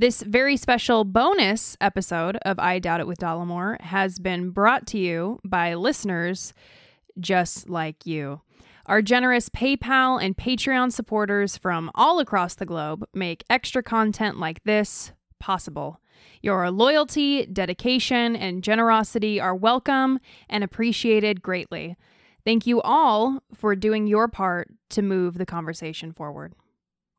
This very special bonus episode of I Doubt It with Dollemore has been brought to you by listeners just like you. Our generous PayPal and Patreon supporters from all across the globe make extra content like this possible. Your loyalty, dedication, and generosity are welcome and appreciated greatly. Thank you all for doing your part to move the conversation forward.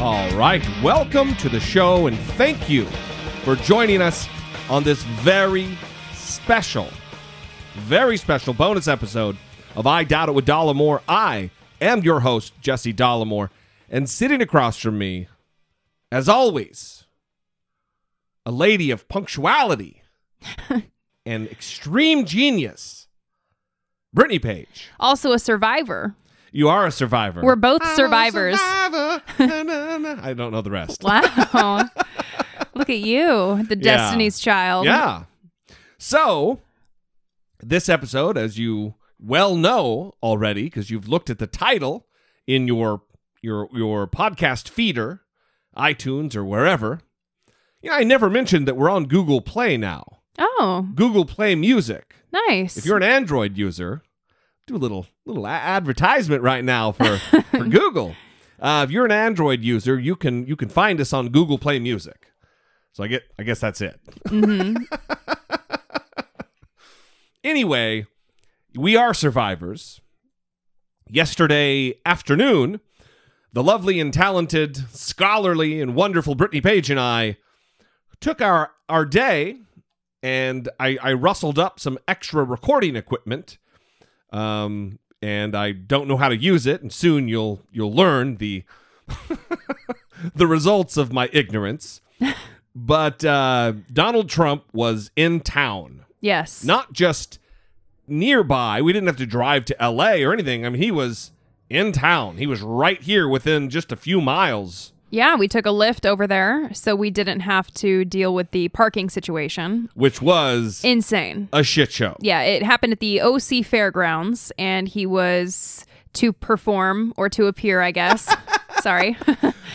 All right, welcome to the show, and thank you for joining us on this very special, very special bonus episode of I Doubt It with Dollemore. I am your host, Jesse Dollemore, and sitting across from me, as always, a lady of punctuality and extreme genius, Brittany Page. Also, a survivor. You are a survivor. We're both I'm a survivors. survivor. Na, na, na. I don't know the rest. Wow. Look at you, the Yeah. Destiny's Child. Yeah. So, this episode, as you well know already, because you've looked at the title in your your your podcast feeder, iTunes or wherever. Yeah, I never mentioned that we're on Google Play now. Oh, Google Play Music. nice. If you're an Android user, do a little little advertisement right now for for Google. Uh, if you're an Android user, you can you can find us on Google Play Music. So I get I guess that's it. anyway, we are survivors. Yesterday afternoon, the lovely and talented, scholarly and wonderful Brittany Page and I took our our day and I, I rustled up some extra recording equipment. Um, and I don't know how to use it, and soon you'll you'll learn the the results of my ignorance. But uh, Donald Trump was in town, yes. not just nearby. We didn't have to drive to L.A. or anything. I mean, he was in town. He was right here within just a few miles. Yeah, we took a Lyft over there, so we didn't have to deal with the parking situation. Which was Insane. a shit show. Yeah, it happened at the OC Fairgrounds, and he was to perform or to appear, I guess. Sorry.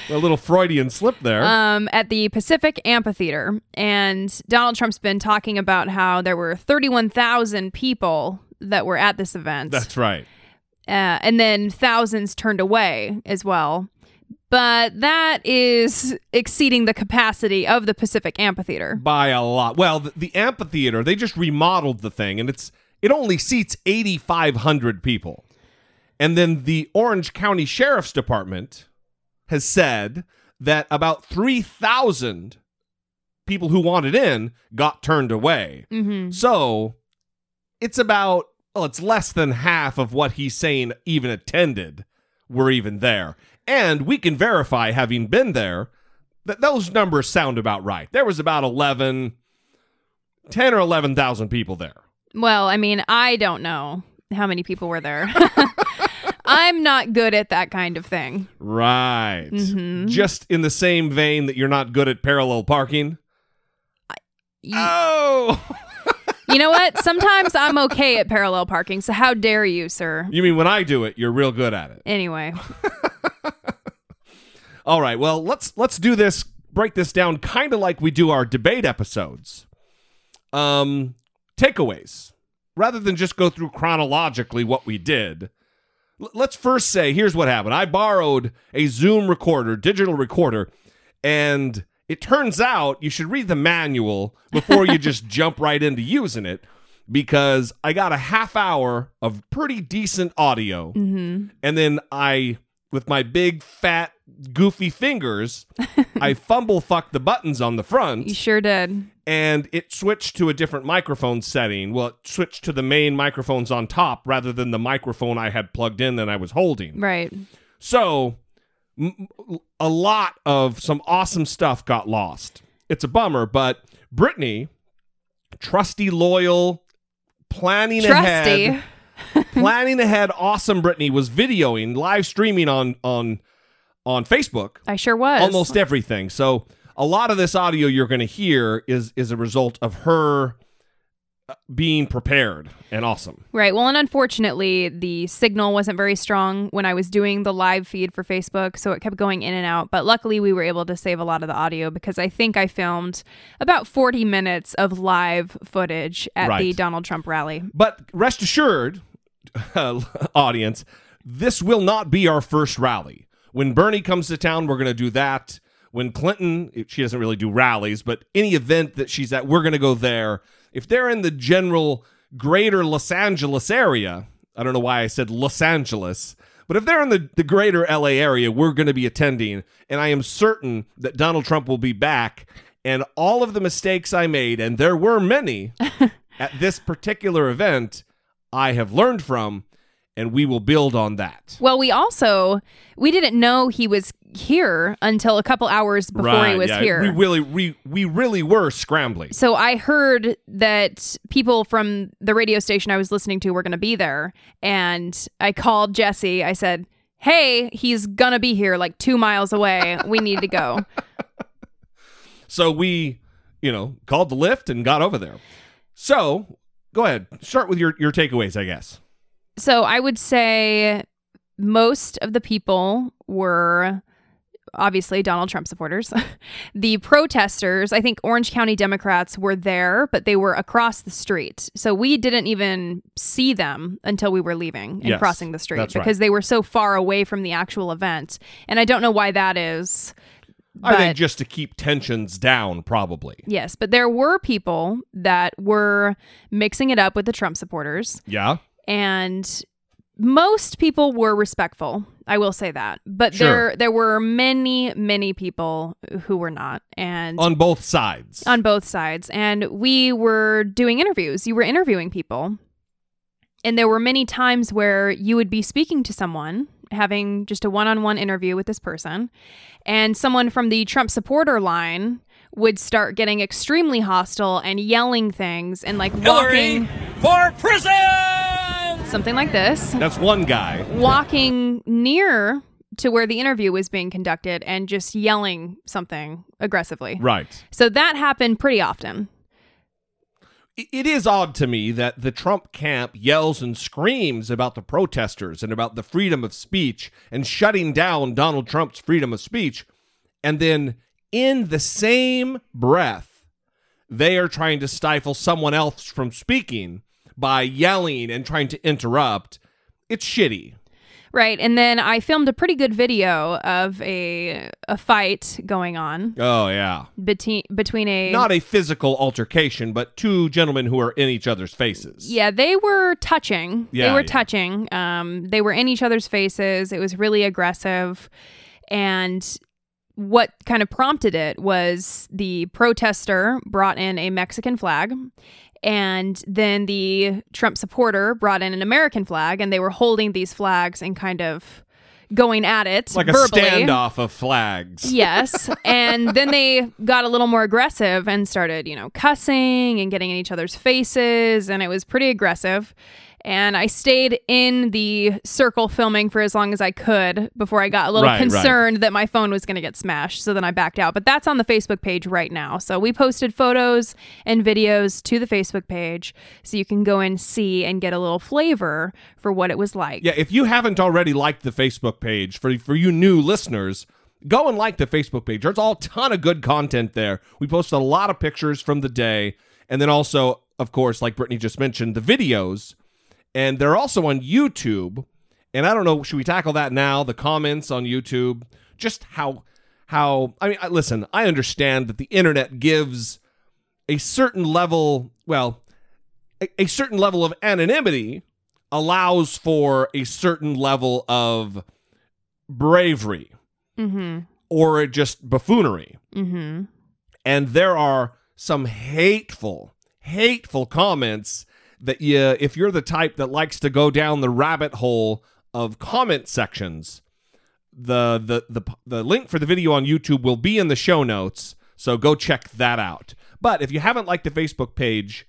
A little Freudian slip there. um, at the Pacific Amphitheater. And Donald Trump's been talking about how there were 31,000 people that were at this event. That's right. uh, and then thousands turned away as well. But that is exceeding the capacity of the Pacific Amphitheater. by a lot. Well, the, the amphitheater, they just remodeled the thing and it's it only seats 8500 people. And then the Orange County Sheriff's Department has said that about 3000 people who wanted in got turned away. Mm-hmm. So, it's about well, it's less than half of what he's saying even attended were even there. And we can verify having been there that those numbers sound about right. There was about 11 10 or 11,000 people there. Well, I mean, I don't know how many people were there. I'm not good at that kind of thing. Right. Mhm. Just in the same vein that you're not good at parallel parking. Y- Oh. you know what? Sometimes I'm okay at parallel parking, so how dare you, sir? you mean when I do it, you're real good at it. Anyway, All right. Well, let's let's do this. Break this down, kind of like we do our debate episodes. Um, takeaways, rather than just go through chronologically what we did. L- let's first say here's what happened. I borrowed a Zoom recorder, digital recorder, and it turns out you should read the manual before you just jump right into using it because I got a half hour of pretty decent audio and then I with my big fat goofy fingers I fumble fucked the buttons on the front you sure did. and it switched to a different microphone setting. Well, it switched to the main microphones on top rather than the microphone I had plugged in that I was holding. Right. So m- a lot of some awesome stuff got lost. It's a bummer, but Brittany, trusty, loyal, planning Trusty. ahead, planning ahead, awesome Brittany was videoing, live streaming on on on Facebook I sure was. almost everything. So a lot of this audio you're going to hear is is a result of her uh, being prepared and awesome. Right. Well, and unfortunately, the signal wasn't very strong when I was doing the live feed for Facebook, so it kept going in and out. But luckily, we were able to save a lot of the audio because I think I filmed about 40 minutes of live footage at the Donald Trump rally. But rest assured, audience, this will not be our first rally. When Bernie comes to town, we're going to do that. When Clinton, she doesn't really do rallies, but any event that she's at, we're going to go there. If they're in the general greater Los Angeles area, I don't know why I said Los Angeles, but if they're in the, the greater LA area, we're going to be attending. And I am certain that Donald Trump will be back. And all of the mistakes I made, and there were many at this particular event, I have learned from, and we will build on that. Well, we also we didn't know he was here until a couple hours before he was yeah. here. We really, we, we really were scrambling. So I heard that people from the radio station I was listening to were going to be there, and I called Jesse. I said, "Hey, he's gonna be here, like two miles away. We need to go." So we, you know, called the Lyft and got over there. So go ahead, start with your your takeaways, I guess. So I would say most of the people were obviously Donald Trump supporters. the protesters, I think Orange County Democrats were there, but they were across the street. So we didn't even see them until we were leaving and Yes, crossing the street that's right. because they were so far away from the actual event. And I don't know why that is. I think just to keep tensions down, probably. Yes, but there were people that were mixing it up with the Trump supporters. Yeah. and most people were respectful i will say that but Sure. there there were many many people who were not and On both sides. on both sides and we were doing interviews you were interviewing people and there were many times where you would be speaking to someone having just a one-on-one interview with this person and someone from the trump supporter line would start getting extremely hostile and yelling things and like walking for prison! something like this That's one guy. walking near to where the interview was being conducted and just yelling something aggressively. Right. So that happened pretty often. It- is odd to me that the Trump camp yells and screams about the protesters and about the freedom of speech and shutting down Donald Trump's freedom of speech. And then in the same breath, they are trying to stifle someone else from speaking by yelling and trying to interrupt. It's shitty. Right. And then I filmed a pretty good video of a a fight going on Oh, yeah. between between a Not a physical altercation, but two gentlemen who are in each other's faces. Yeah, they were touching. they Yeah, were yeah. touching. Um, they were in each other's faces. It was really aggressive. And what kind of prompted it was the protester brought in a Mexican flag. And then the Trump supporter brought in an American flag, and they were holding these flags and kind of going at it Like a verbally. standoff of flags. Yes. and then they got a little more aggressive and started, you know, cussing and getting in each other's faces. And it was pretty aggressive. And I stayed in the circle filming for as long as I could before I got a little Right, right. concerned that my phone was going to get smashed. So then I backed out. But that's on the Facebook page right now. So we posted photos and videos to the Facebook page so you can go and see and get a little flavor for what it was like. Yeah, if you haven't already liked the Facebook page, for for you new listeners, go and like the Facebook page. There's all ton of good content there. We post a lot of pictures from the day, and then also, of course, like Brittany just mentioned, the videos, and they're also on YouTube. And I don't know, should we tackle that now? The comments on YouTube, just how how I mean, listen, I understand that the internet gives a certain level, well, a, a certain level of anonymity allows for a certain level of bravery mm-hmm. or just buffoonery. hmm. Mm hmm. And there are some hateful, hateful comments that you, if you're the type that likes to go down the rabbit hole of comment sections, the, the the the link for the video on YouTube will be in the show notes, so go check that out. But if you haven't liked the Facebook page,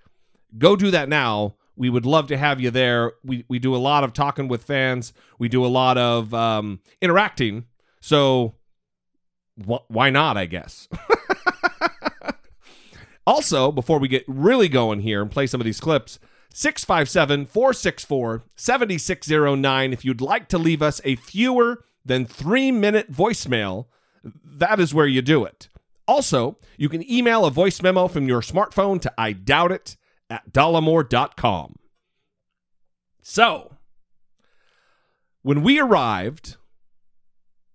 go do that now. We would love to have you there. We we do a lot of talking with fans. We do a lot of um, interacting. So wh- why not? I guess. also, before we get really going here and play some of these clips, 657 464 7609. If you'd like to leave us a fewer than three minute voicemail, that is where you do it. Also, you can email a voice memo from your smartphone to I doubt it at dollemore.com. So, when we arrived,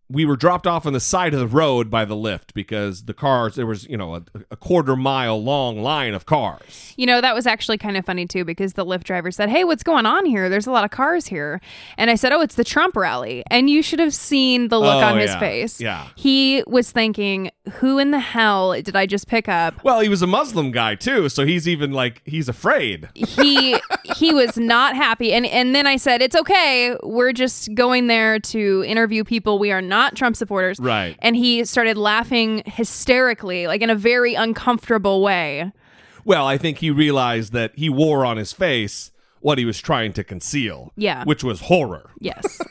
we were dropped off on the side of the road by the Lyft because the cars there was you know a, a, quarter mile long line of cars You know, that was actually kind of funny too because the Lyft driver said, Hey, what's going on here? There's a lot of cars here. And I said, Oh, it's the Trump rally. And you should have seen the look Oh, on his face. Yeah. He was thinking, Who in the hell did I just pick up? well he was a muslim guy too so he's even like he's afraid. He he was not happy and and then i said it's okay. We're just going there to interview people. We are not trump supporters. Right. and he started laughing hysterically like in a very uncomfortable way. Well i think he realized that he wore on his face what he was trying to conceal Yeah. which was horror. Yes.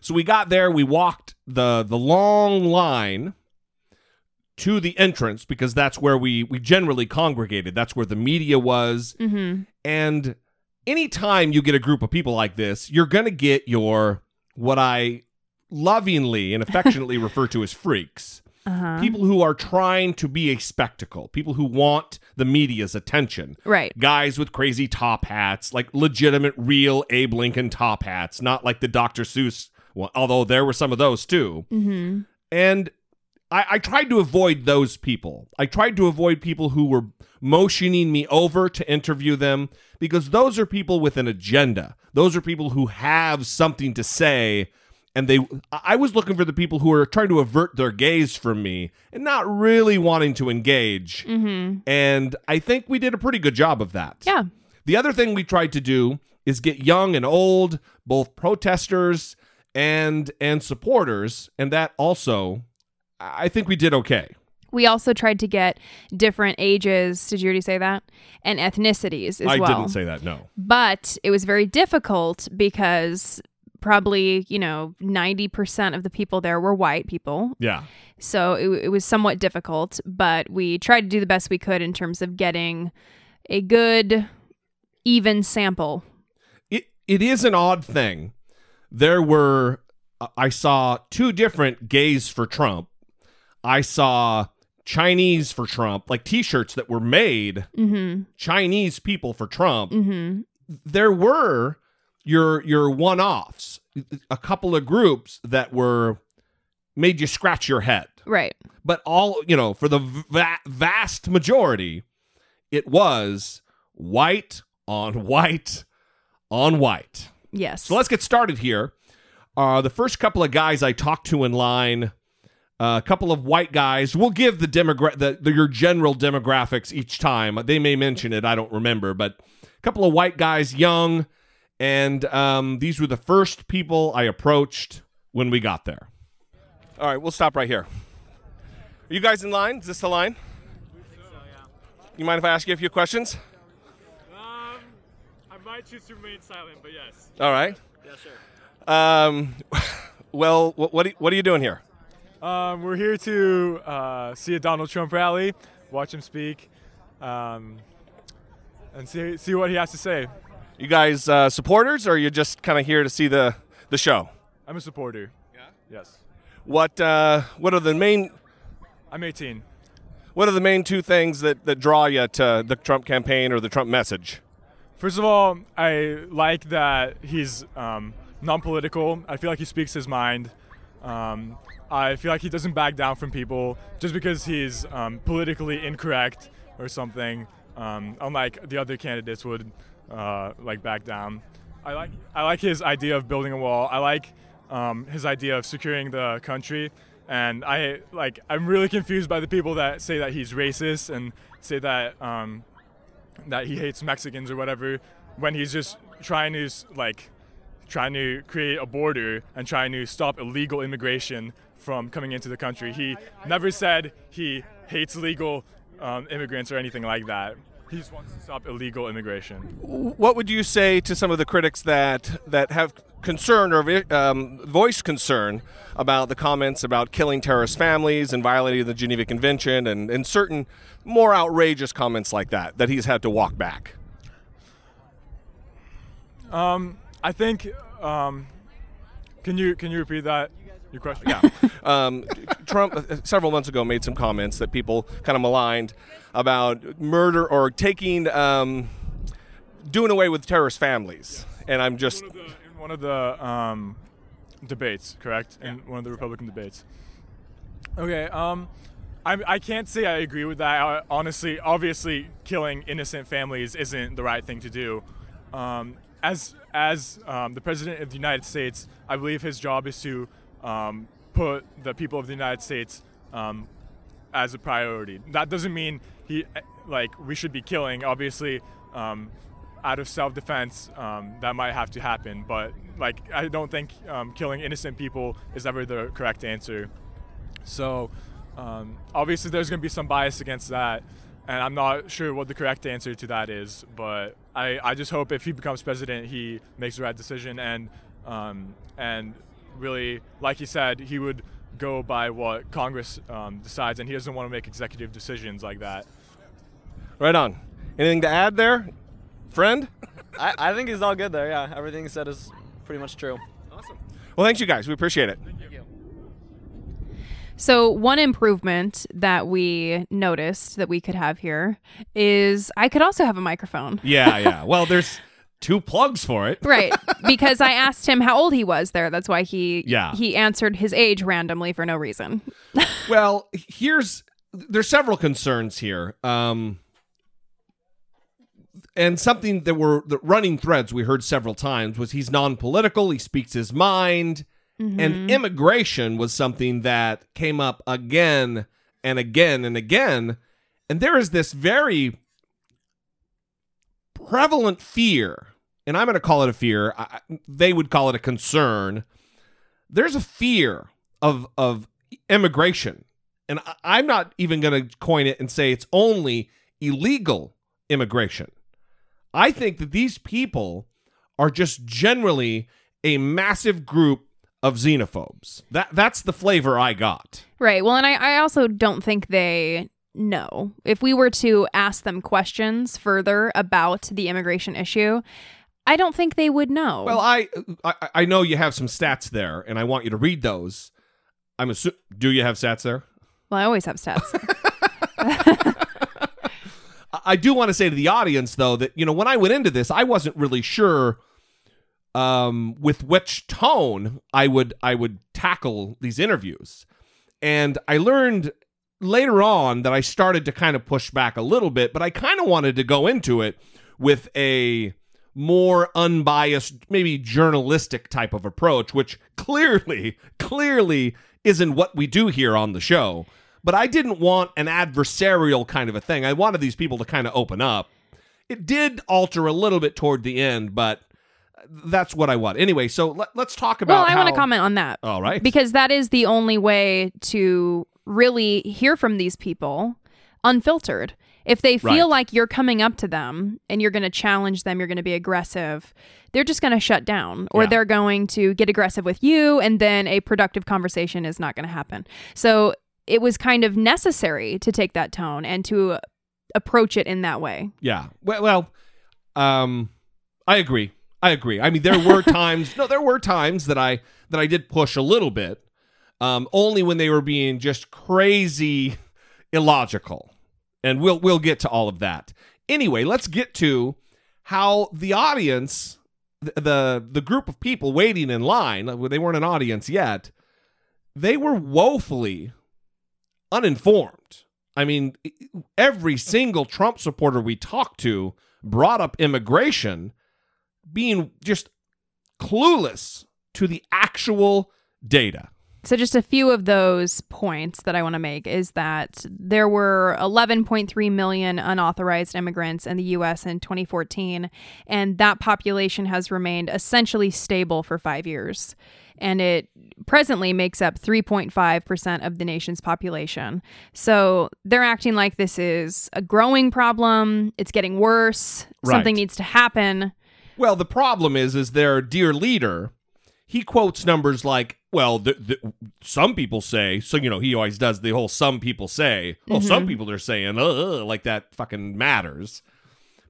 So we got there, we walked the the long line to the entrance because that's where we we generally congregated. That's where the media was. mm-hmm. And anytime you get a group of people like this, you're going to get your what I lovingly and affectionately refer to as freaks. uh-huh People who are trying to be a spectacle, people who want the media's attention right guys with crazy top hats, like legitimate, real Abe Lincoln top hats, not like the Dr. Seuss one, although there were some of those too. mm-hmm. And I, I tried to avoid those people. I tried to avoid people who were motioning me over to interview them because those are people with an agenda. Those are people who have something to say. And they, I was looking for the people who are trying to avert their gaze from me and not really wanting to engage. Mm-hmm. And I think we did a pretty good job of that. yeah The other thing we tried to do is get young and old, both protesters and and supporters, and that also I think we did okay. we also tried to get different ages did you already say that and ethnicities as I well I didn't say that, no. but it was very difficult because probably you know 90% of the people there were white people Yeah. so it, it was somewhat difficult but we tried to do the best we could in terms of getting a good even sample It it is an odd thing. There were uh, I saw two different gays for Trump. I saw Chinese for Trump, like t-shirts that were made mm-hmm. Chinese people for Trump. mm-hmm. There were your your one-offs a couple of groups that were made you scratch your head. Right. But all you know for the va- vast majority it was white on white on white. Yes. So let's get started here. Uh, the first couple of guys i talked to in line uh, a couple of white guys. We'll give the demogra- the, the your general demographics each time. They may mention it i don't remember but a couple of white guys young and um, these were the first people i approached when we got there. All right we'll stop right here. Are you guys in line? Is this the line? You mind if i ask you a few questions? Um, I might choose to remain silent, but yes. all right. Yeah, sure. um, well what, what are you doing here Um, we're here to uh, see a Donald Trump rally, watch him speak, um, and see see what he has to say. You guys uh, supporters, or are you just kind of here to see the the show? I'm a supporter. Yeah. Yes. What uh, what are the main I'm 18. what are the main two things that, that draw you to the Trump campaign or the Trump message? First of all, I like that he's um, non-political. I feel like he speaks his mind. Um, I feel like he doesn't back down from people just because he's um, politically incorrect or something. Um, unlike the other candidates would uh, like back down. I like I like his idea of building a wall. I like um, his idea of securing the country. And I like I'm really confused by the people that say that he's racist and say that um, that he hates Mexicans or whatever when he's just trying to like trying to create a border and trying to stop illegal immigration from coming into the country. He never said he hates legal um, immigrants or anything like that. He just wants to stop illegal immigration. What would you say to some of the critics that that have concern or um, voice concern about the comments about killing terrorist families and violating the Geneva Convention and, and certain more outrageous comments like that that he's had to walk back? Um, I think. Um, can you can you repeat that? Your question? Yeah. um, Trump uh, several months ago made some comments that people kind of maligned about murder or taking, um, doing away with terrorist families. And I'm just in one of the, in one of the um, debates, correct? In one of the Republican debates. Okay. Um, I, I can't say I agree with that. I, honestly, obviously, killing innocent families isn't the right thing to do. Um, as as um, the president of the United States, I believe his job is to um, put the people of the United States um, as a priority. That doesn't mean he like we should be killing. Obviously, um, out of self-defense, um, that might have to happen. But like, I don't think um, killing innocent people is ever the correct answer. So, um, obviously, there's going to be some bias against that, and I'm not sure what the correct answer to that is. But I, I just hope if he becomes president, he makes the right decision and and really, like he said, he would go by what Congress um, decides, and he doesn't want to make executive decisions like that. right on. Anything to add there, friend? I, I think he's all good there. Yeah, everything he said is pretty much true. Awesome. Well, thanks you guys. We appreciate it. Thank you. So, one improvement that we noticed that we could have here is I could also have a microphone. Yeah, yeah. Well, there's two plugs for it. Right, because I asked him how old he was there. That's why he Yeah. he answered his age randomly for no reason. Well, here's there's several concerns here. Um and something that were the running threads we heard several times was he's non-political, he speaks his mind, and immigration was something that came up again and again and again. And there is this very prevalent fear, and I'm going to call it a fear. I, they would call it a concern. There's a fear of of immigration, and I, I'm not even going to coin it and say it's only illegal immigration. I think that these people are just generally a massive group of xenophobes. That that's the flavor I got. Right. Well, and I, I also don't think they know. If we were to ask them questions further about the immigration issue, I don't think they would know. Well, I, I I know you have some stats there, and I want you to read those. I'm assu- Do you have stats there? well, I always have stats. I- I do want to say to the audience though that you know when I went into this, I wasn't really sure um, with which tone I would I would tackle these interviews, and I learned later on that I started to kind of push back a little bit, but I kind of wanted to go into it with a more unbiased, maybe journalistic type of approach, which clearly, clearly isn't what we do here on the show. But I didn't want an adversarial kind of a thing. I wanted these people to kind of open up. It did alter a little bit toward the end, but uh, that's what I want. Anyway, so let, us talk about. well, I want to comment on that. All right. Because that is the only way to really hear from these people unfiltered. If they feel Right. like you're coming up to them and you're going to challenge them, you're going to be aggressive, they're just going to shut down or Yeah. they're going to get aggressive with you and then a productive conversation is not going to happen. So it was kind of necessary to take that tone and to approach it in that way. Yeah. Well, well, um, I agree. I agree. I mean, there were times. no, there were times that I that I did push a little bit, um, only when they were being just crazy illogical, and we'll we'll get to all of that. Anyway, let's get to how the audience, the the, the group of people waiting in line, they weren't an audience yet, they were woefully uninformed. I mean, every single Trump supporter we talked to brought up immigration being just clueless to the actual data. So, just a few of those points that I want to make is that there were 11.3 million unauthorized immigrants in the US in 2014, and that population has remained essentially stable for five years. And it presently makes up 3.5% of the nation's population. So they're acting like this is a growing problem. It's getting worse. Something needs to happen. Well, the problem is, is their dear leader. He quotes numbers like, "Well, the, the, some people say." So you know, he always does the whole "some people say." Well, some people are saying, "Uh," like that fucking matters.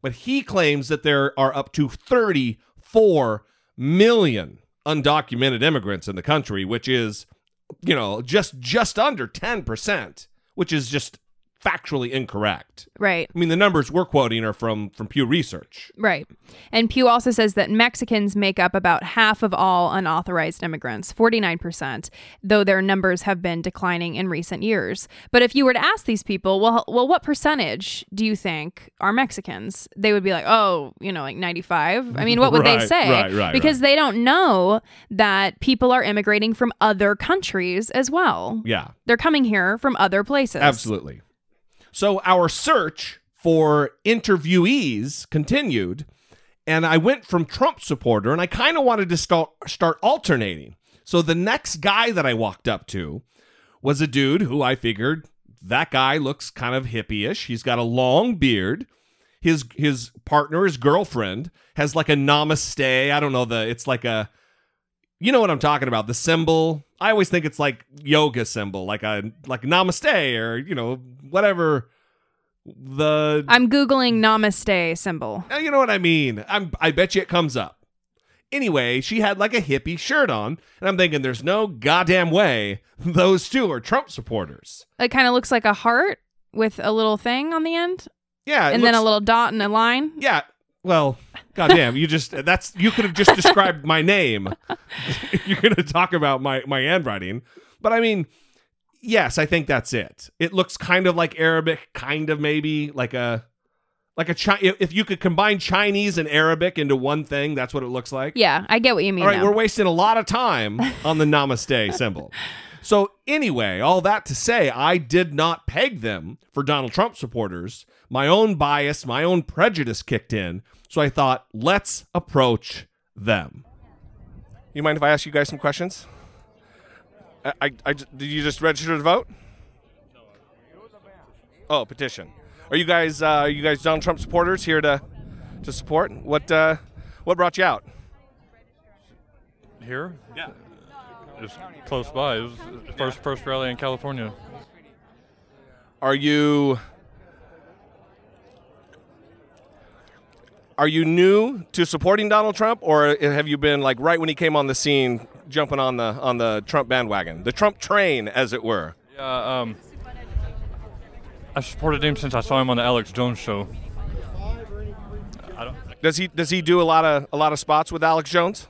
But he claims that there are up to thirty-four million undocumented immigrants in the country, which is, you know, just just under ten percent, which is just factually incorrect. Right. I mean, the numbers we're quoting are from from Pew Research. Right. And Pew also says that Mexicans make up about half of all unauthorized immigrants, 49%, though their numbers have been declining in recent years. But if you were to ask these people, well, well what percentage do you think are Mexicans? They would be like, "Oh, you know, like 95." I mean, what would they Right, say? right, right, because they don't know that people are immigrating from other countries as well. Yeah. They're coming here from other places. Absolutely. So our search for interviewees continued, and I went from Trump supporter, and I kind of wanted to start start alternating. So the next guy that I walked up to was a dude who I figured that guy looks kind of hippie-ish. He's got a long beard. His his partner, his girlfriend, has like a namaste. I don't know the. It's like a you know what I'm talking about. The symbol. I always think it's like yoga symbol, like a like namaste or you know whatever. The I'm googling namaste symbol. You know what I mean. I'm I bet you it comes up. Anyway, she had like a hippie shirt on, and I'm thinking there's no goddamn way those two are Trump supporters. It kind of looks like a heart with a little thing on the end. Yeah, and then a little dot and a line. Yeah. Well, goddamn, you just that's you could have just described my name. You're gonna talk about my my handwriting, but I mean, yes, I think that's it. It looks kind of like Arabic, kind of maybe like a like a Chi- if you could combine Chinese and Arabic into one thing, that's what it looks like. Yeah, I get what you mean. All right, now. we're wasting a lot of time on the namaste symbol. So, anyway, all that to say, I did not peg them for Donald Trump supporters. My own bias, my own prejudice kicked in. So I thought, let's approach them. You mind if I ask you guys some questions? I, I did you just register to vote? Oh, petition. Are you guys, uh, are you guys Donald Trump supporters here to, to support? What, uh, what brought you out? Here? Yeah. It's close by. It was the first first rally in California. Are you Are you new to supporting Donald Trump or have you been like right when he came on the scene jumping on the on the Trump bandwagon? The Trump train as it were. Yeah. Um, I supported him since I saw him on the Alex Jones show. I don't, Does he does he do a lot of a lot of spots with Alex Jones?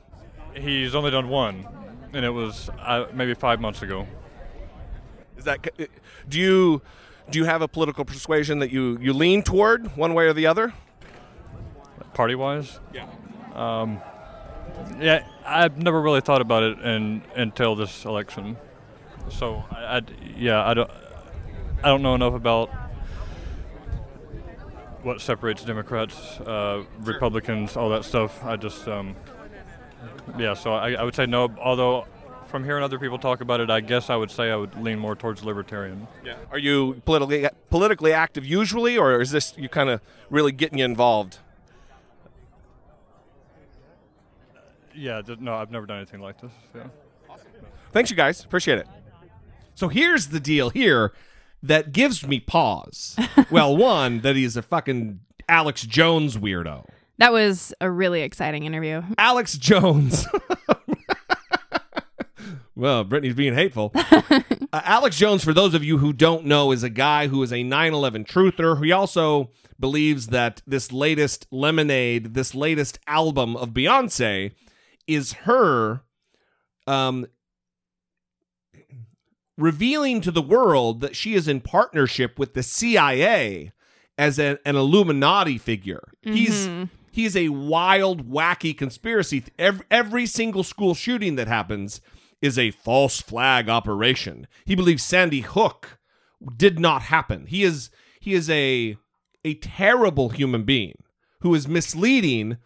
he's only done one, and it was uh, maybe five months ago. Is that do you do you have a political persuasion that you you lean toward one way or the other? Party wise. Yeah. Um, yeah, I've never really thought about it in, until this election. So I, I yeah, I don't I don't know enough about what separates Democrats, uh, Republicans, all that stuff. I just um, yeah, so I, I would say no. Although from hearing other people talk about it, I guess I would say I would lean more towards libertarian. Yeah. Are you politically politically active usually, or is this you kind of really getting you involved? Yeah, no, I've never done anything like this. Yeah. Thanks, you guys. Appreciate it. So here's the deal here that gives me pause. well, one, that he's a fucking Alex Jones weirdo. That was a really exciting interview. Alex Jones. well, Brittany's being hateful. uh, Alex Jones, for those of you who don't know, is a guy who is a 9 11 truther. He also believes that this latest Lemonade, this latest album of Beyonce, is her um, revealing to the world that she is in partnership with the CIA as an, an Illuminati figure. He's he's a wild, wacky conspiracy. Every, every single school shooting that happens is a false flag operation. He believes Sandy Hook did not happen. He is he is a a terrible human being who is misleading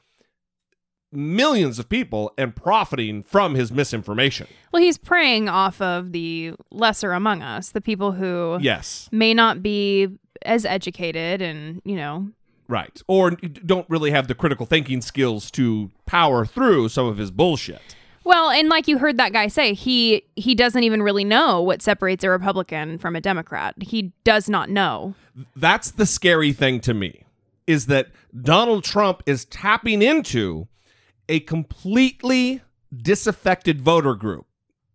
millions of people and profiting from his misinformation. Well, he's preying off of the lesser among us, the people who Yes. may not be as educated and, you know, Right. Or don't really have the critical thinking skills to power through some of his bullshit. well, and like you heard that guy say, he he doesn't even really know what separates a Republican from a Democrat. He does not know. That's the scary thing to me is that Donald Trump is tapping into a completely disaffected voter group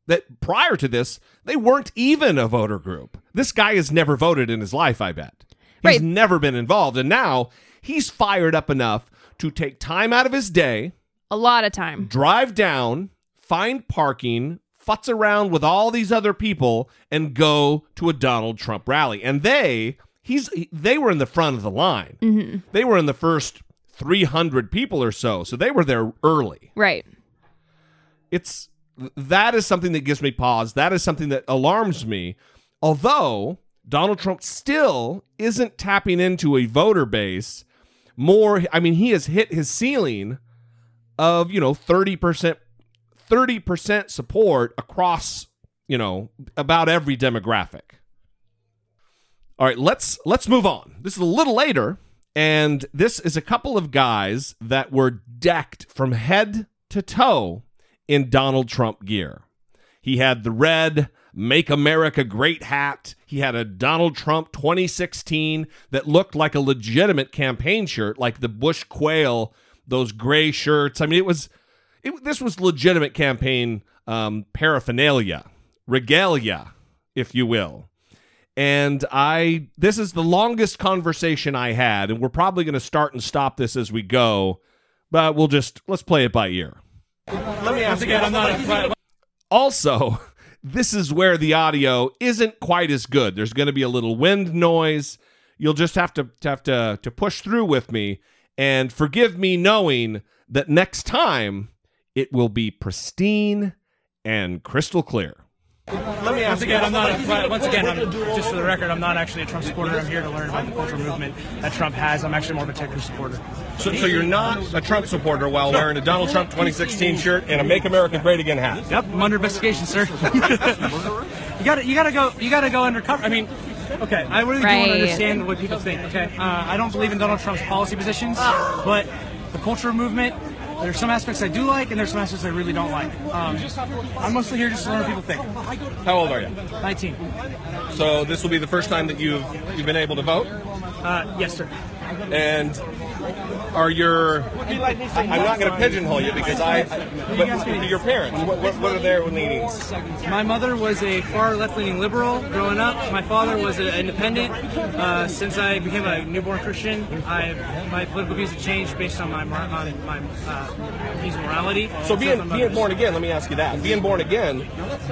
that prior to this they weren't even a voter group. This guy has never voted in his life, I bet. He's Right. never been involved and now he's fired up enough to take time out of his day A lot of time. drive down, find parking, futz around with all these other people, and go to a Donald Trump rally. And they, he's, they were in the front of the line. Mm-hmm. They were in the first 300 people or so, so they were there early. Right. It's that is something that gives me pause. That is something that alarms me. Although Donald Trump still isn't tapping into a voter base more I mean he has hit his ceiling of, you know, 30% 30% support across, you know, about every demographic. All right, let's let's move on. This is a little later and this is a couple of guys that were decked from head to toe in Donald Trump gear. He had the red Make America Great hat. He had a Donald Trump 2016 that looked like a legitimate campaign shirt, like the Bush Quayle, those gray shirts. I mean, it was, it, this was legitimate campaign um, paraphernalia, regalia, if you will. And I, this is the longest conversation I had, and we're probably going to start and stop this as we go, but we'll just, let's play it by ear. Let me ask again. I'm not. A... Also, this is where the audio isn't quite as good. There's going to be a little wind noise. You'll just have to have to to push through with me and forgive me knowing that next time it will be pristine and crystal clear. Let me ask again. I'm not. Once again, I'm, just for the record, I'm not actually a Trump supporter. I'm here to learn about the cultural movement that Trump has. I'm actually more of a Ted Cruz supporter. So, so you're not a Trump supporter while wearing a Donald Trump 2016 shirt and a Make America Great Again hat. Yep, I'm under investigation, sir. you got to You got to go. You got to go undercover. I mean. Okay, I really do want to understand what people think. Okay, uh, I don't believe in Donald Trump's policy positions, but the cultural movement. There's some aspects I do like, and there's some aspects I really don't like. Um, I'm mostly here just to learn what people think. How old are you? 19. So this will be the first time that you've you've been able to vote, Uh, yes, sir. and are your I- I'm not going to pigeonhole you because I but your parents what, what, what are their leanings? My mother was a far left-leaning liberal growing up. My father was an independent. Uh, since I became a newborn Christian, I my political views have changed based on my mor- on my uh, views of morality. So being from my being born again, let me ask you that. Being born again,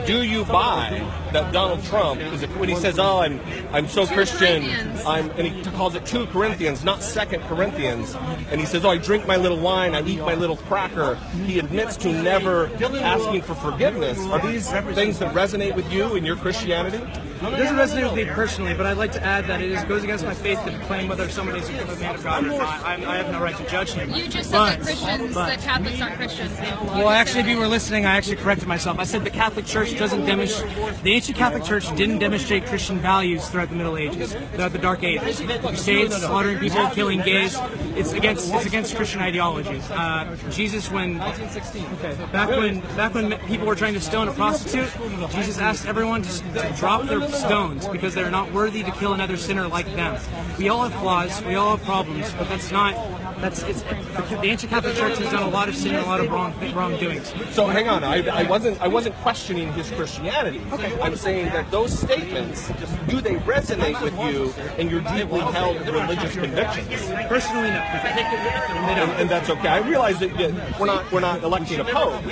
do you buy that Donald Trump is it, when he says, "Oh, I'm I'm so Christian," I'm and he calls it two Corinthians, not Second Corinthians, and he says, "Oh, I drink my little wine, I eat my little cracker." He admits to never asking for forgiveness. Are these things that resonate with you in your Christianity? It doesn't resonate with me personally, but I'd like to add that it is, goes against my faith to claim whether somebody is a man of God or not. I'm, I have no right to judge him. You just said but, that Christians, but- that Catholics aren't Christians. Well, actually, if you were listening, I actually corrected myself. I said the Catholic Church doesn't demonstrate. The ancient Catholic Church didn't demonstrate Christian values throughout the Middle Ages, throughout the Dark Ages. Crusades, slaughtering people, killing gays. It's against. It's against Christian ideology. Uh, Jesus, when back when back when people were trying to stone a prostitute, Jesus asked everyone to, to drop their stones because they're not worthy to kill another sinner like them. We all have flaws. We all have problems, but that's not. That's it's, the ancient Catholic Church has done a lot of sin and a lot of wrong wrongdoings. So hang on, I, I wasn't I wasn't questioning his Christianity. Okay. I'm saying that those statements do they resonate with you and your deeply held religious convictions? Personally, no. and, and that's okay. I realize that yeah, we're not we're not electing a pope,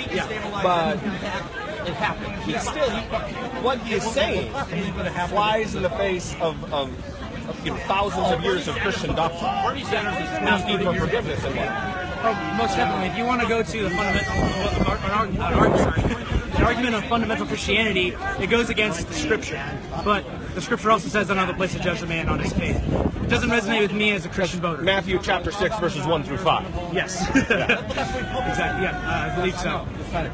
but he still what he is saying flies in the face of, of you know, thousands of years of Christian doctrine, asking for forgiveness and what. Oh, most definitely. If you want to go to the fundamental, an art, an art, sorry, an argument on fundamental Christianity, it goes against the Scripture. But the Scripture also says, "I don't have a place to judge a man on his faith." It doesn't resonate with me as a Christian voter. Matthew chapter 6, verses 1 through 5. Yes, exactly. Yeah, uh, I believe so.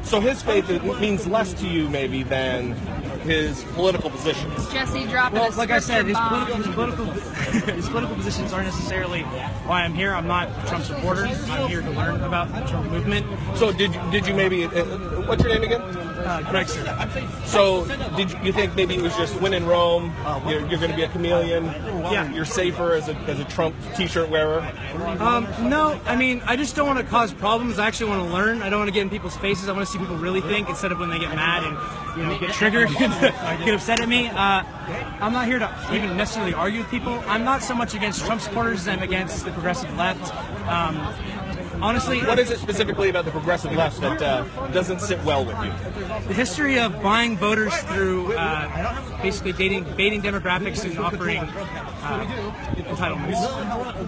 So his faith means less to you, maybe, than his political positions. Jesse dropping Well, a like I said, his political, his political his political positions aren't necessarily why I'm here. I'm not a Trump supporter. I'm here to learn about the Trump movement. So did did you maybe? Uh, what's your name again? Uh, Greg, sir. So did you, think maybe it was just when in Rome, you're, you're going to be a chameleon? Yeah. You're safer as a, as a Trump T-shirt wearer. Um, no, I mean, I just don't want to cause problems. I actually want to learn. I don't want to get in people's faces. I want to see people really think instead of when they get mad and you know get triggered, get upset at me. Uh, I'm not here to even necessarily argue with people. I'm not so much against Trump supporters as I'm against the progressive left. Um, honestly, What is it specifically about the progressive left that uh, doesn't sit well with you? the history of buying voters through uh, basically dating, baiting demographics and offering uh, entitlements.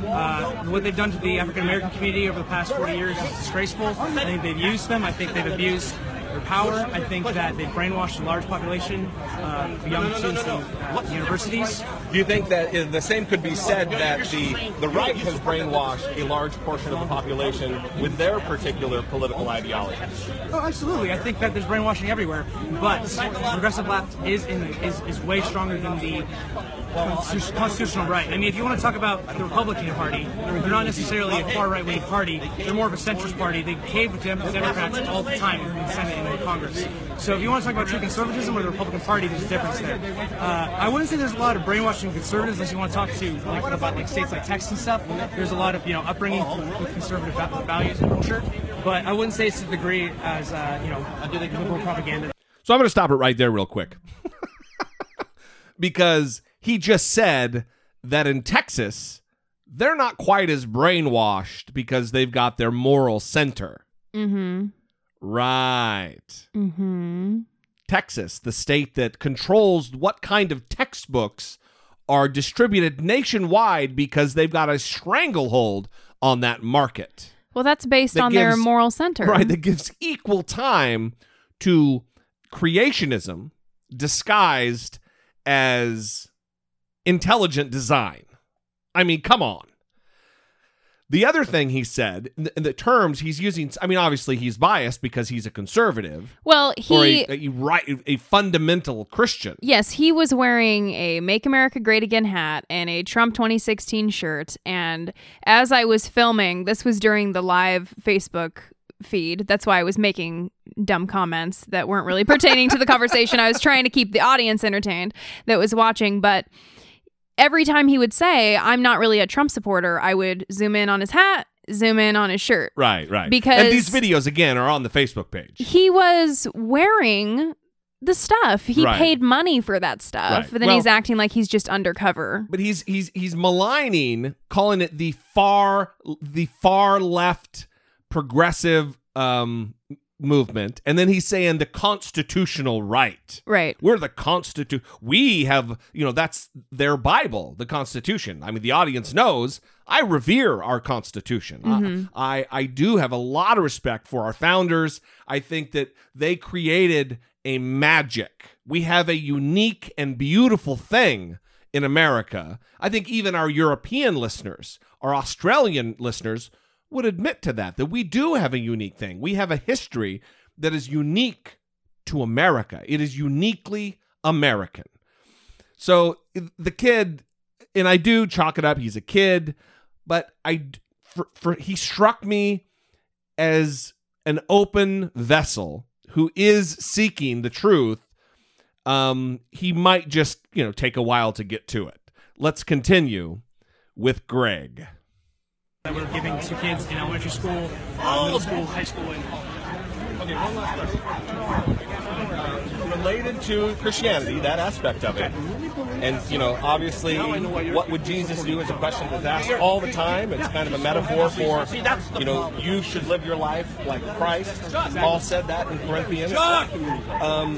Uh, what they've done to the African American community over the past 40 years is disgraceful. I think they've used them. I think they've abused their power. I think that they've brainwashed a large population of young students in uh, universities. Do you think that uh, the same could be said that the the right has brainwashed a large portion of the population with their particular political ideologies? Oh, absolutely. I think that there's brainwashing everywhere, but progressive left is in is, is way stronger than the constitutional right. I mean, if you want to talk about the Republican Party, they're not necessarily a far right wing party. They're more of a centrist party. They cave with Dem- Democrats all the time in the Senate in Congress. So if you want to talk about true conservatism or the Republican Party, there's a difference there. Uh, I wouldn't say there's a lot of brainwashing conservatives unless you want to talk to like about like states like Texas and stuff. There's a lot of you know upbringing with conservative values and culture, but I wouldn't say it's to the degree as uh, you know do the liberal propaganda. So I'm going to stop it right there, real quick. because he just said that in Texas, they're not quite as brainwashed because they've got their moral center. Mm-hmm. Right. Mm-hmm. Texas, the state that controls what kind of textbooks are distributed nationwide because they've got a stranglehold on that market. Well, that's based That on their moral center. Right, that gives equal time to creationism disguised as intelligent design. I mean, come on. The other thing he said, the, the terms he's using, I mean, obviously he's biased because he's a conservative Well, or he a, a, right, a fundamental Christian. Yes, he was wearing a Make America Great Again hat and a Trump 2016 shirt. And as I was filming, this was during the live Facebook feed. That's why I was making dumb comments that weren't really pertaining to the conversation. I was trying to keep the audience entertained that was watching. But every time he would say, I'm not really a Trump supporter, I would zoom in on his hat, zoom in on his shirt. Right, right. Because- and these videos again are on the Facebook page. He was wearing the stuff. He Right. paid money for that stuff. Right. But then Well- he's acting like he's just undercover. But he's he's he's maligning, calling it the far the far left progressive um movement, and then he's saying the constitutional right. Right. We're the constitu we have, you know, that's their Bible, the Constitution. I mean, the audience knows I revere our Constitution. Mhm. I, I I do have a lot of respect for our founders. I think that they created a magic. We have a unique and beautiful thing in America. I think even our European listeners, our Australian listeners would admit to that that we do have a unique thing. We have a history that is unique to America. It is uniquely American. So the kid, and I do chalk it up. He's a kid, but I, for, for he struck me as an open vessel who is seeking the truth. Um, he might just you know take a while to get to it. Let's continue with Greg. That we're giving to kids in elementary school, uh, middle school, high school, and Okay, one last question. Related to Christianity, that aspect of it, And you know, obviously, what would Jesus do is a question that's asked all the time. It's kind of a metaphor for, you know, you should live your life like Christ. Paul said that in Corinthians. Um,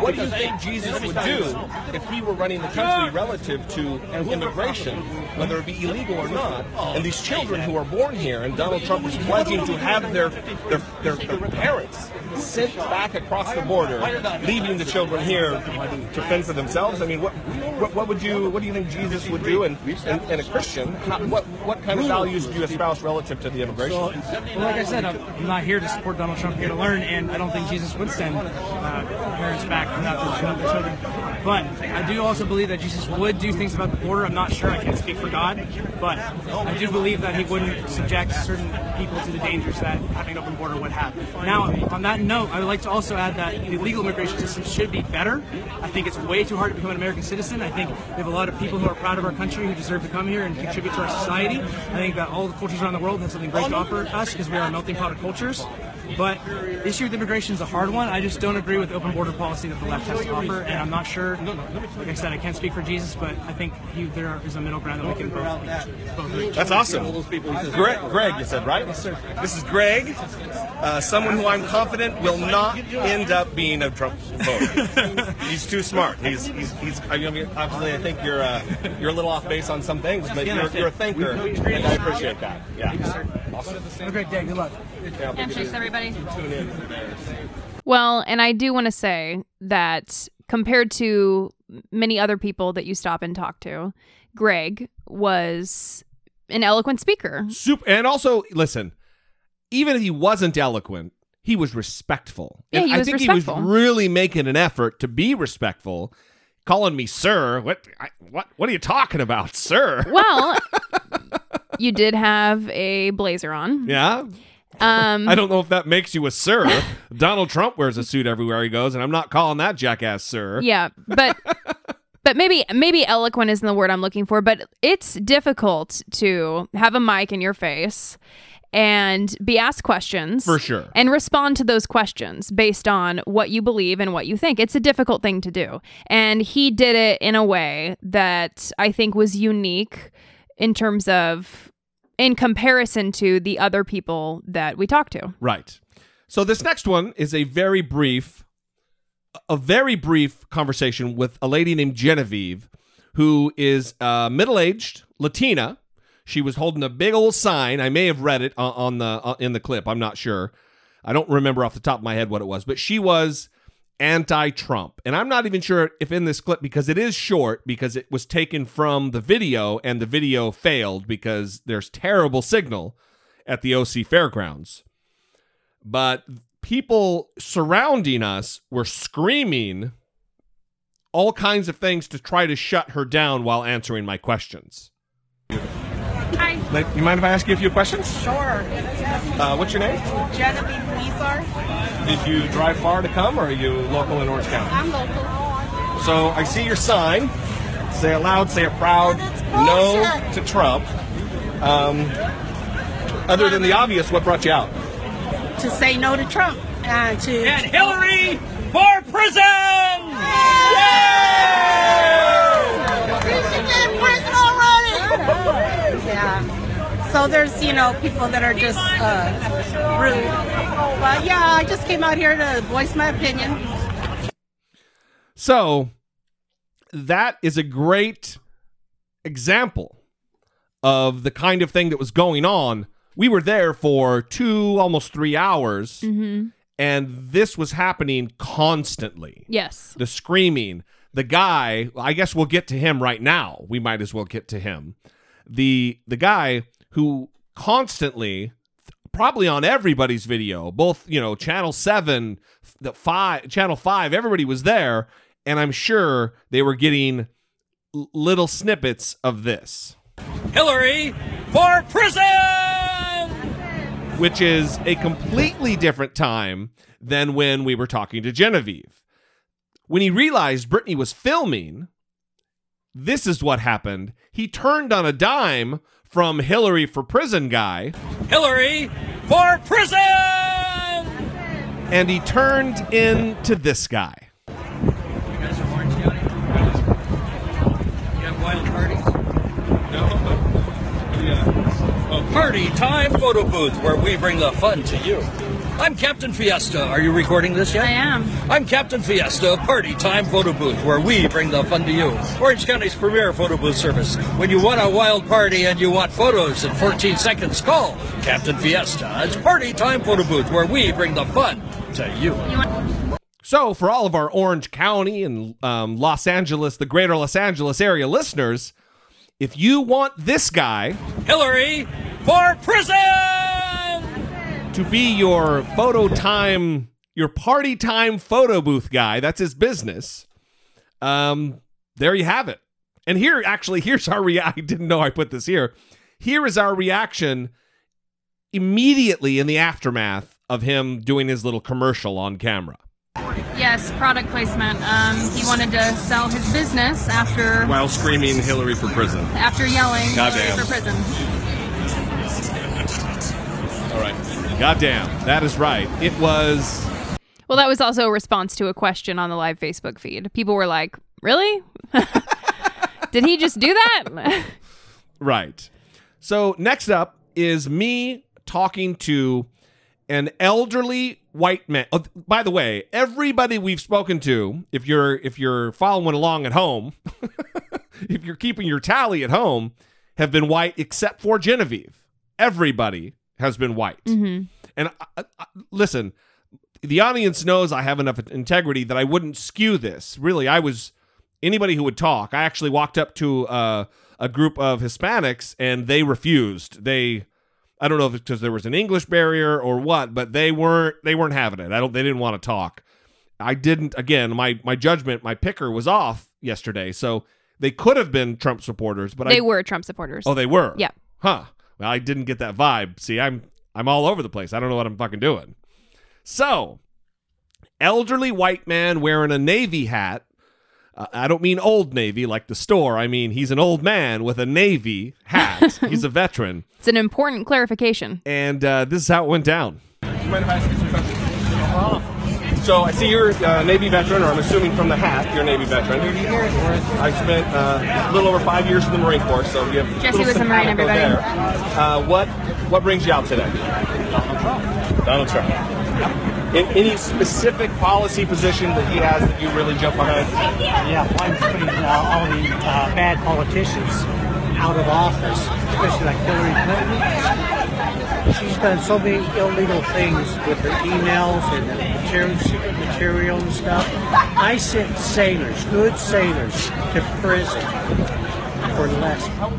what do you think Jesus would do if he were running the country relative to immigration, whether it be illegal or not? And these children who are born here, and Donald Trump is pledging to have their their, their, their parents sent back across the border, leaving the children here to fend for themselves. I mean, what what, what would you what do you think Jesus would do? And, and, and a Christian, how, what what kind of values do you espouse relative to the immigration? Well, well, like I said, I'm not here to support Donald Trump, here to learn, and I don't think Jesus would send uh, parents back without their children. But I do also believe that Jesus would do things about the border. I'm not sure, I can't speak for God, but I do believe that he wouldn't subject certain people to the dangers that having an open border would have. Now, on that note, I would like to also add that the legal immigration system should be better. I think it's way too hard to become an American citizen. I think we have a lot of people who are proud of our country who deserve to come here and contribute to our society. I think that all the cultures around the world have something great to offer us because we are a melting pot of cultures. But the issue with immigration is a hard one. I just don't agree with the open border policy that the left has to offer, and I'm not sure. Like I said, I can't speak for Jesus, but I think he, there is a middle ground that we can both, both reach. That's awesome. Greg, Greg, you said right? Yes, sir. This is Greg, uh, someone who I'm confident will not end up being a Trump voter. he's too smart. He's he's, he's I mean, obviously I think you're uh, you're a little off base on some things, but you're, you're a thinker, and I appreciate that. Yeah. Awesome. Have a great day. Good luck. Handshakes, everybody. Well, and I do want to say that compared to many other people that you stop and talk to, Greg was an eloquent speaker. Super, and also listen, even if he wasn't eloquent, he was respectful. Yeah, and he I was think respectful. he was really making an effort to be respectful. Calling me sir, what? I, what? What are you talking about, sir? Well, you did have a blazer on. Yeah, Um, I don't know if that makes you a sir. Donald Trump wears a suit everywhere he goes, and I'm not calling that jackass sir. Yeah, but but maybe maybe eloquent isn't the word I'm looking for, but it's difficult to have a mic in your face and be asked questions For sure. and respond to those questions based on what you believe and what you think. It's a difficult thing to do. And he did it in a way that I think was unique in terms of in comparison to the other people that we talked to. Right. So this next one is a very brief, a very brief conversation with a lady named Genevieve, who is uh, middle-aged Latina. She was holding a big old sign. I may have read it on, on the uh, in the clip. I'm not sure. I don't remember off the top of my head what it was, but she was anti-Trump, and I'm not even sure if in this clip because it is short because it was taken from the video and the video failed because there's terrible signal at the OC Fairgrounds but people surrounding us were screaming all kinds of things to try to shut her down while answering my questions. Hi. Like, you mind if I ask you a few questions? Sure. Uh, what's your name? Genevieve Weezer. Did you drive far to come, or are you local in Orange County? I'm local. So I see your sign. Say it loud, say it proud. No to Trump. Um, other than the obvious, what brought you out? To say no to Trump and to. And Hillary for prison! She's in prison already. Yeah. So there's, you know, people that are just uh, rude. But yeah, I just came out here to voice my opinion. So that is a great example of the kind of thing that was going on. We were there for two, almost three hours, Mm-hmm. and this was happening constantly. Yes. the screaming the guy i guess we'll get to him right now we might as well get to him the the guy who constantly probably on everybody's video both you know channel 7 the 5 channel 5 everybody was there and i'm sure they were getting little snippets of this Hillary for prison! which is a completely different time than when we were talking to Genevieve. When he realized Brittany was filming, this is what happened. He turned on a dime from Hillary for prison guy. Hillary for prison! And he turned into this guy. You guys Orange County? You have wild parties? No. Yeah. A party time photo booth where we bring the fun to you. I'm Captain Fiesta. Are you recording this yet? I am. I'm Captain Fiesta, Party Time Photo Booth, where we bring the fun to you. Orange County's premier photo booth service. When you want a wild party and you want photos in 14 seconds, call Captain Fiesta. It's Party Time Photo Booth, where we bring the fun to you. So, for all of our Orange County and um, Los Angeles, the greater Los Angeles area listeners, if you want this guy Hillary for prison! To be your photo time, your party time photo booth guy, that's his business. Um, there you have it. And here, actually, here's our rea- I didn't know I put this here. Here is our reaction immediately in the aftermath of him doing his little commercial on camera. Yes, product placement. Um, he wanted to sell his business after While screaming Hillary for prison. after yelling Goddamn. for prison. All right. Goddamn, that is right. It was Well, that was also a response to a question on the live Facebook feed. People were like, "Really? Did he just do that?" Right. So next up is me talking to an elderly white man. Oh, by the way, everybody we've spoken to, if you're if you're following along at home, if you're keeping your tally at home, have been white except for Genevieve. Everybody has been white. Mhm. And I, I, listen, the audience knows I have enough integrity that I wouldn't skew this. Really, I was anybody who would talk. I actually walked up to uh, a group of Hispanics and they refused. They, I don't know if it's because there was an English barrier or what, but they weren't they weren't having it. I don't. They didn't want to talk. I didn't. Again, my my judgment, my picker was off yesterday, so they could have been Trump supporters, but they I, were Trump supporters. Oh, they were. Yeah. Huh. Well, I didn't get that vibe. See, I'm I'm all over the place. I don't know what I'm fucking doing. So, elderly white man wearing a navy hat. Uh, I don't mean old navy like the store. I mean he's an old man with a navy hat. he's a veteran, It's an important clarification. and uh, this is how it went down. So I see you're a Navy veteran, or I'm assuming from the hat you're a Navy veteran. I spent uh, a little over five years in the Marine Corps, so you have Jesse little was a Marine, everybody. There. Uh, what what brings you out today? Donald Trump. Donald Trump. In any specific policy position that he has that you really jump behind? Yeah, I'm putting uh, all the uh, bad politicians out of office, especially like Hillary Clinton. She's done so many illegal things with her emails and material, secret material and stuff. I sent sailors, good sailors, to prison for less.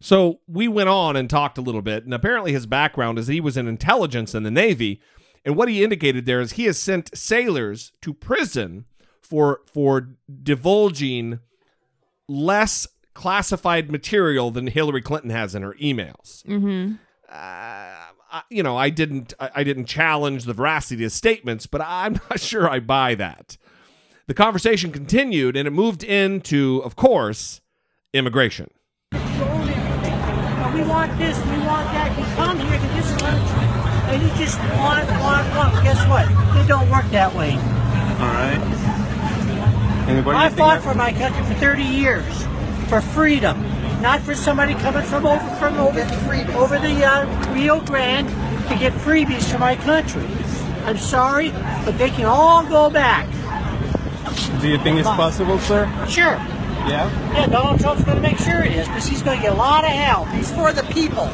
So we went on and talked a little bit, and apparently his background is he was in intelligence in the Navy, and what he indicated there is he has sent sailors to prison for for divulging less classified material than Hillary Clinton has in her emails. Mm-hmm. I, you know, I didn't I, I didn't challenge the veracity of his statements, but I'm not sure I buy that. The conversation continued, and it moved into, of course, immigration. We want this, we want that. You come here to this country and you just want, want, want. Guess what? It don't work that way. All right. And what do you I fought for my country for 30 years, for freedom, not for somebody coming from over from over, over the uh, Rio Grande to get freebies for my country. I'm sorry, but they can all go back. Do you think it's possible, sir? Sure. Yeah. Yeah, Donald Trump's going to make sure it is, because he's going to get a lot of help. He's for the people.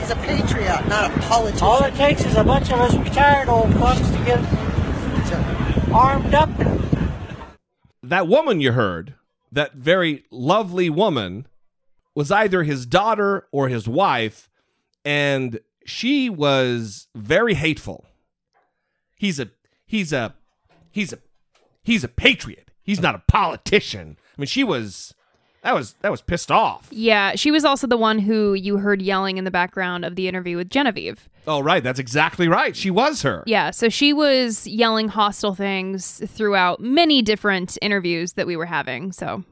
He's a patriot, not a politician. All it takes is a bunch of us retired old fucks to get armed up that woman you heard, that very lovely woman, was either his daughter or his wife, and she was very hateful. He's a he's a he's a he's a patriot. He's not a politician. I mean, she was that was that was pissed off. Yeah, she was also the one who you heard yelling in the background of the interview with Genevieve. Oh, right, that's exactly right. She was her. Yeah, so she was yelling hostile things throughout many different interviews that we were having. So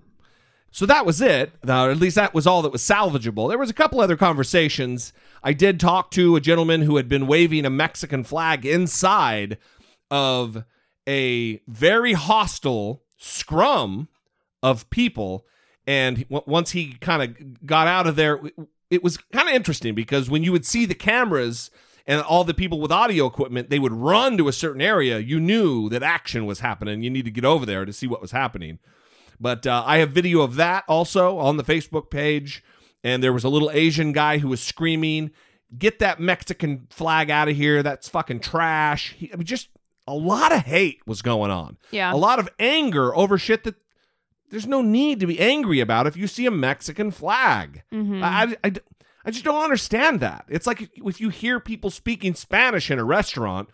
So that was it. Now, at least that was all that was salvageable. There was a couple other conversations. I did talk to a gentleman who had been waving a Mexican flag inside of a very hostile scrum of people. And w- once he kind of got out of there, it was kind of interesting because when you would see the cameras and all the people with audio equipment, they would run to a certain area. You knew that action was happening. You need to get over there to see what was happening. But uh, I have video of that also on the Facebook page. And there was a little Asian guy who was screaming, "Get that Mexican flag out of here! That's fucking trash!" He, I mean, just a lot of hate was going on. Yeah. a lot of anger over shit that there's no need to be angry about if you see a Mexican flag. Mhm. I, I, I, I just don't understand that. It's like if you hear people speaking Spanish in a restaurant,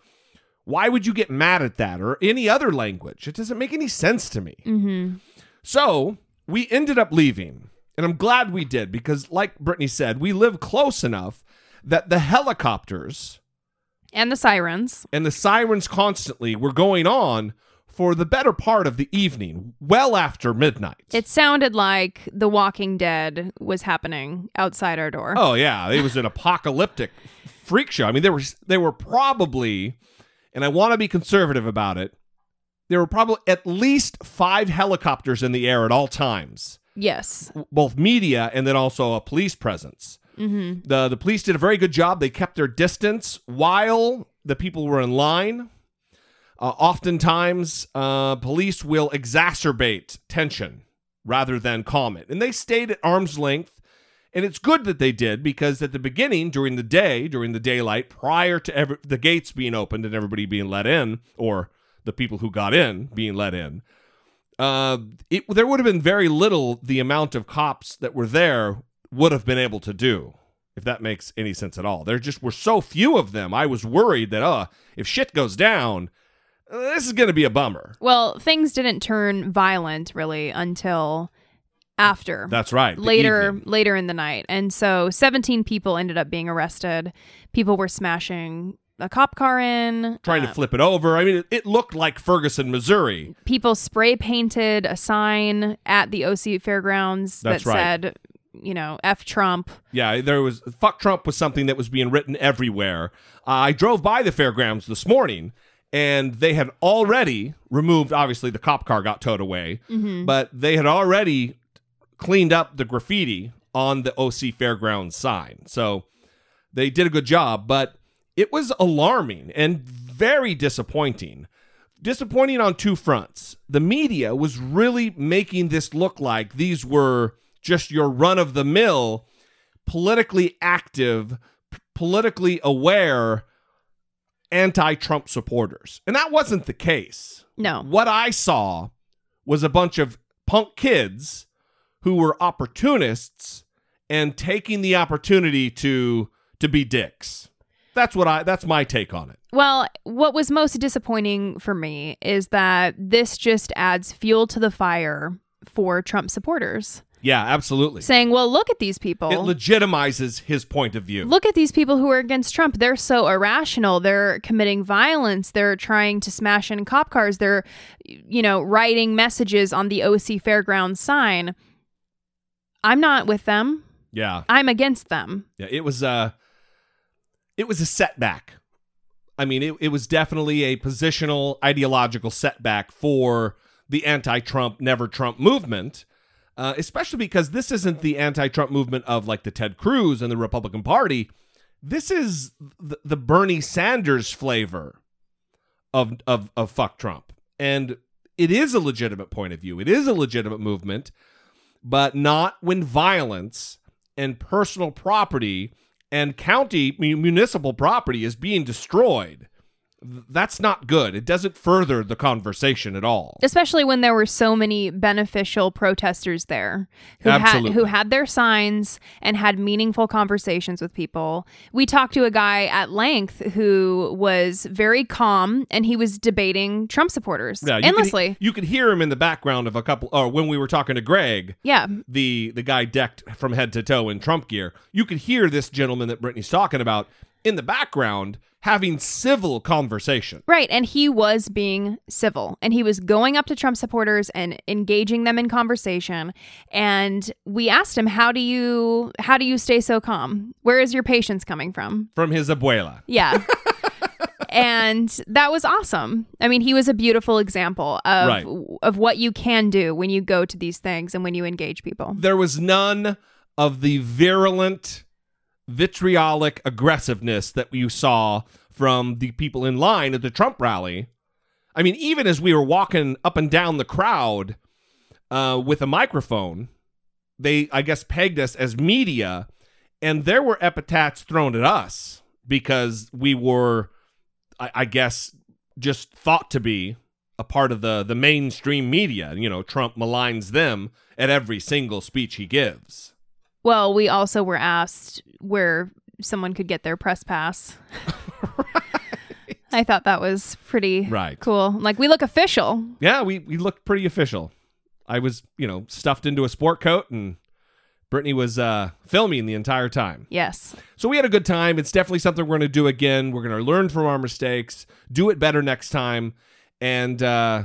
why would you get mad at that or any other language? It doesn't make any sense to me. Mm-hmm. So we ended up leaving, and I'm glad we did because, like Brittany said, we live close enough that the helicopters And the sirens. and the sirens constantly were going on for the better part of the evening, well after midnight. It sounded like The Walking Dead was happening outside our door. Oh yeah, it was an apocalyptic freak show. I mean, there was they were probably, and I want to be conservative about it. There were probably at least five helicopters in the air at all times, Yes. both media and then also a police presence. Mm-hmm. The the police did a very good job. They kept their distance while the people were in line. Uh, oftentimes, uh, police will exacerbate tension rather than calm it, and they stayed at arm's length. And it's good that they did because at the beginning, during the day, during the daylight, prior to ever, the gates being opened and everybody being let in, or the people who got in being let in, uh, it, there would have been very little the amount of cops that were there would have been able to do, if that makes any sense at all. There just were so few of them. I was worried that, uh, if shit goes down, this is going to be a bummer. Well, things didn't turn violent really until after. That's right. Later evening. later in the night. And so 17 people ended up being arrested. People were smashing a cop car in. Trying uh, to flip it over. I mean, it, it looked like Ferguson, Missouri. people spray painted a sign at the OC fairgrounds That's that right. said, you know, F Trump. Yeah, there was fuck Trump was something that was being written everywhere. Uh, I drove by the fairgrounds this morning and they had already removed obviously the cop car got towed away, Mhm. but they had already cleaned up the graffiti on the OC fairgrounds sign. So they did a good job, but it was alarming and very disappointing. Disappointing on two fronts. The media was really making this look like these were just your run of the mill, politically active, p- politically aware anti Trump supporters. And that wasn't the case. No. What I saw was a bunch of punk kids who were opportunists and taking the opportunity to to be dicks. That's what I that's my take on it. Well, what was most disappointing for me is that this just adds fuel to the fire for Trump supporters. Yeah, absolutely. Saying, well, look at these people. It legitimizes his point of view. Look at these people who are against Trump. They're so irrational. They're committing violence. They're trying to smash in cop cars. They're, you know, writing messages on the OC Fairgrounds sign. I'm not with them. yeah. I'm against them. Yeah, it was a it was a setback. I mean, it, it was definitely a positional ideological setback for the anti-Trump never Trump movement. Uh, especially because this isn't the anti-Trump movement of like the Ted Cruz and the Republican Party. This is the, the Bernie Sanders flavor of of of fuck Trump. And it is a legitimate point of view. It is a legitimate movement, but not when violence and personal property and county municipal property is being destroyed. Th- That's not good. It doesn't further the conversation at all. Especially when there were so many beneficial protesters there who had who had their signs and had meaningful conversations with people. We talked to a guy at length who was very calm and he was debating Trump supporters Yeah, you endlessly. Could, you could hear him in the background of a couple, or when we were talking to Greg, yeah. the the guy decked from head to toe in Trump gear. You could hear this gentleman that Brittany's talking about in the background having civil conversation. Right. And he was being civil and he was going up to Trump supporters and engaging them in conversation. And we asked him, How do you how do you stay so calm? Where is your patience coming from? From his abuela. Yeah. and that was awesome. I mean, he was a beautiful example of Right. of what you can do when you go to these things and when you engage people. There was none of the virulent, vitriolic aggressiveness that you saw from the people in line at the Trump rally. I mean, even as we were walking up and down the crowd uh, with a microphone, they, I guess, pegged us as media, and there were epithets thrown at us because we were, I, I guess, just thought to be a part of the the mainstream media. You know, Trump maligns them at every single speech he gives. Well, we also were asked where someone could get their press pass. I thought that was pretty Right. cool. Like we look official. Yeah, we we looked pretty official. I was, you know, stuffed into a sport coat and Brittany was uh filming the entire time. Yes. So we had a good time. It's definitely something we're going to do again. We're going to learn from our mistakes, do it better next time, and uh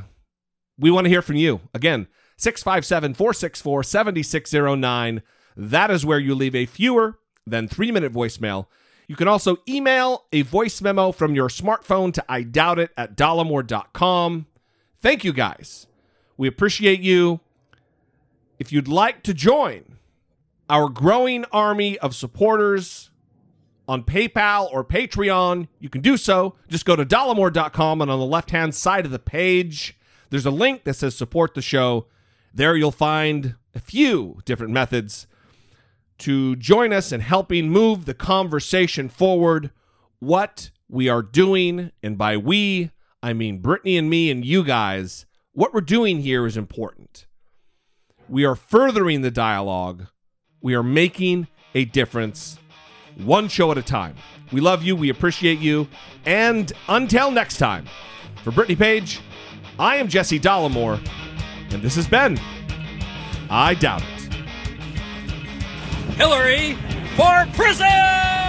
we want to hear from you. Again, 657-464-7609. That is where you leave a fewer than 3-minute voicemail. You can also email a voice memo from your smartphone to I doubt it at dollemore.com. Thank you guys. We appreciate you. If you'd like to join our growing army of supporters on PayPal or Patreon, you can do so. Just go to dollemore.com and on the left hand side of the page, there's a link that says support the show. There you'll find a few different methods to join us in helping move the conversation forward. What we are doing, and by we, I mean Brittany and me and you guys, what we're doing here is important. We are furthering the dialogue. We are making a difference one show at a time. We love you. We appreciate you. And until next time, for Brittany Page, I am Jesse Dollemore, and this has been I Doubt It. Hillary for president!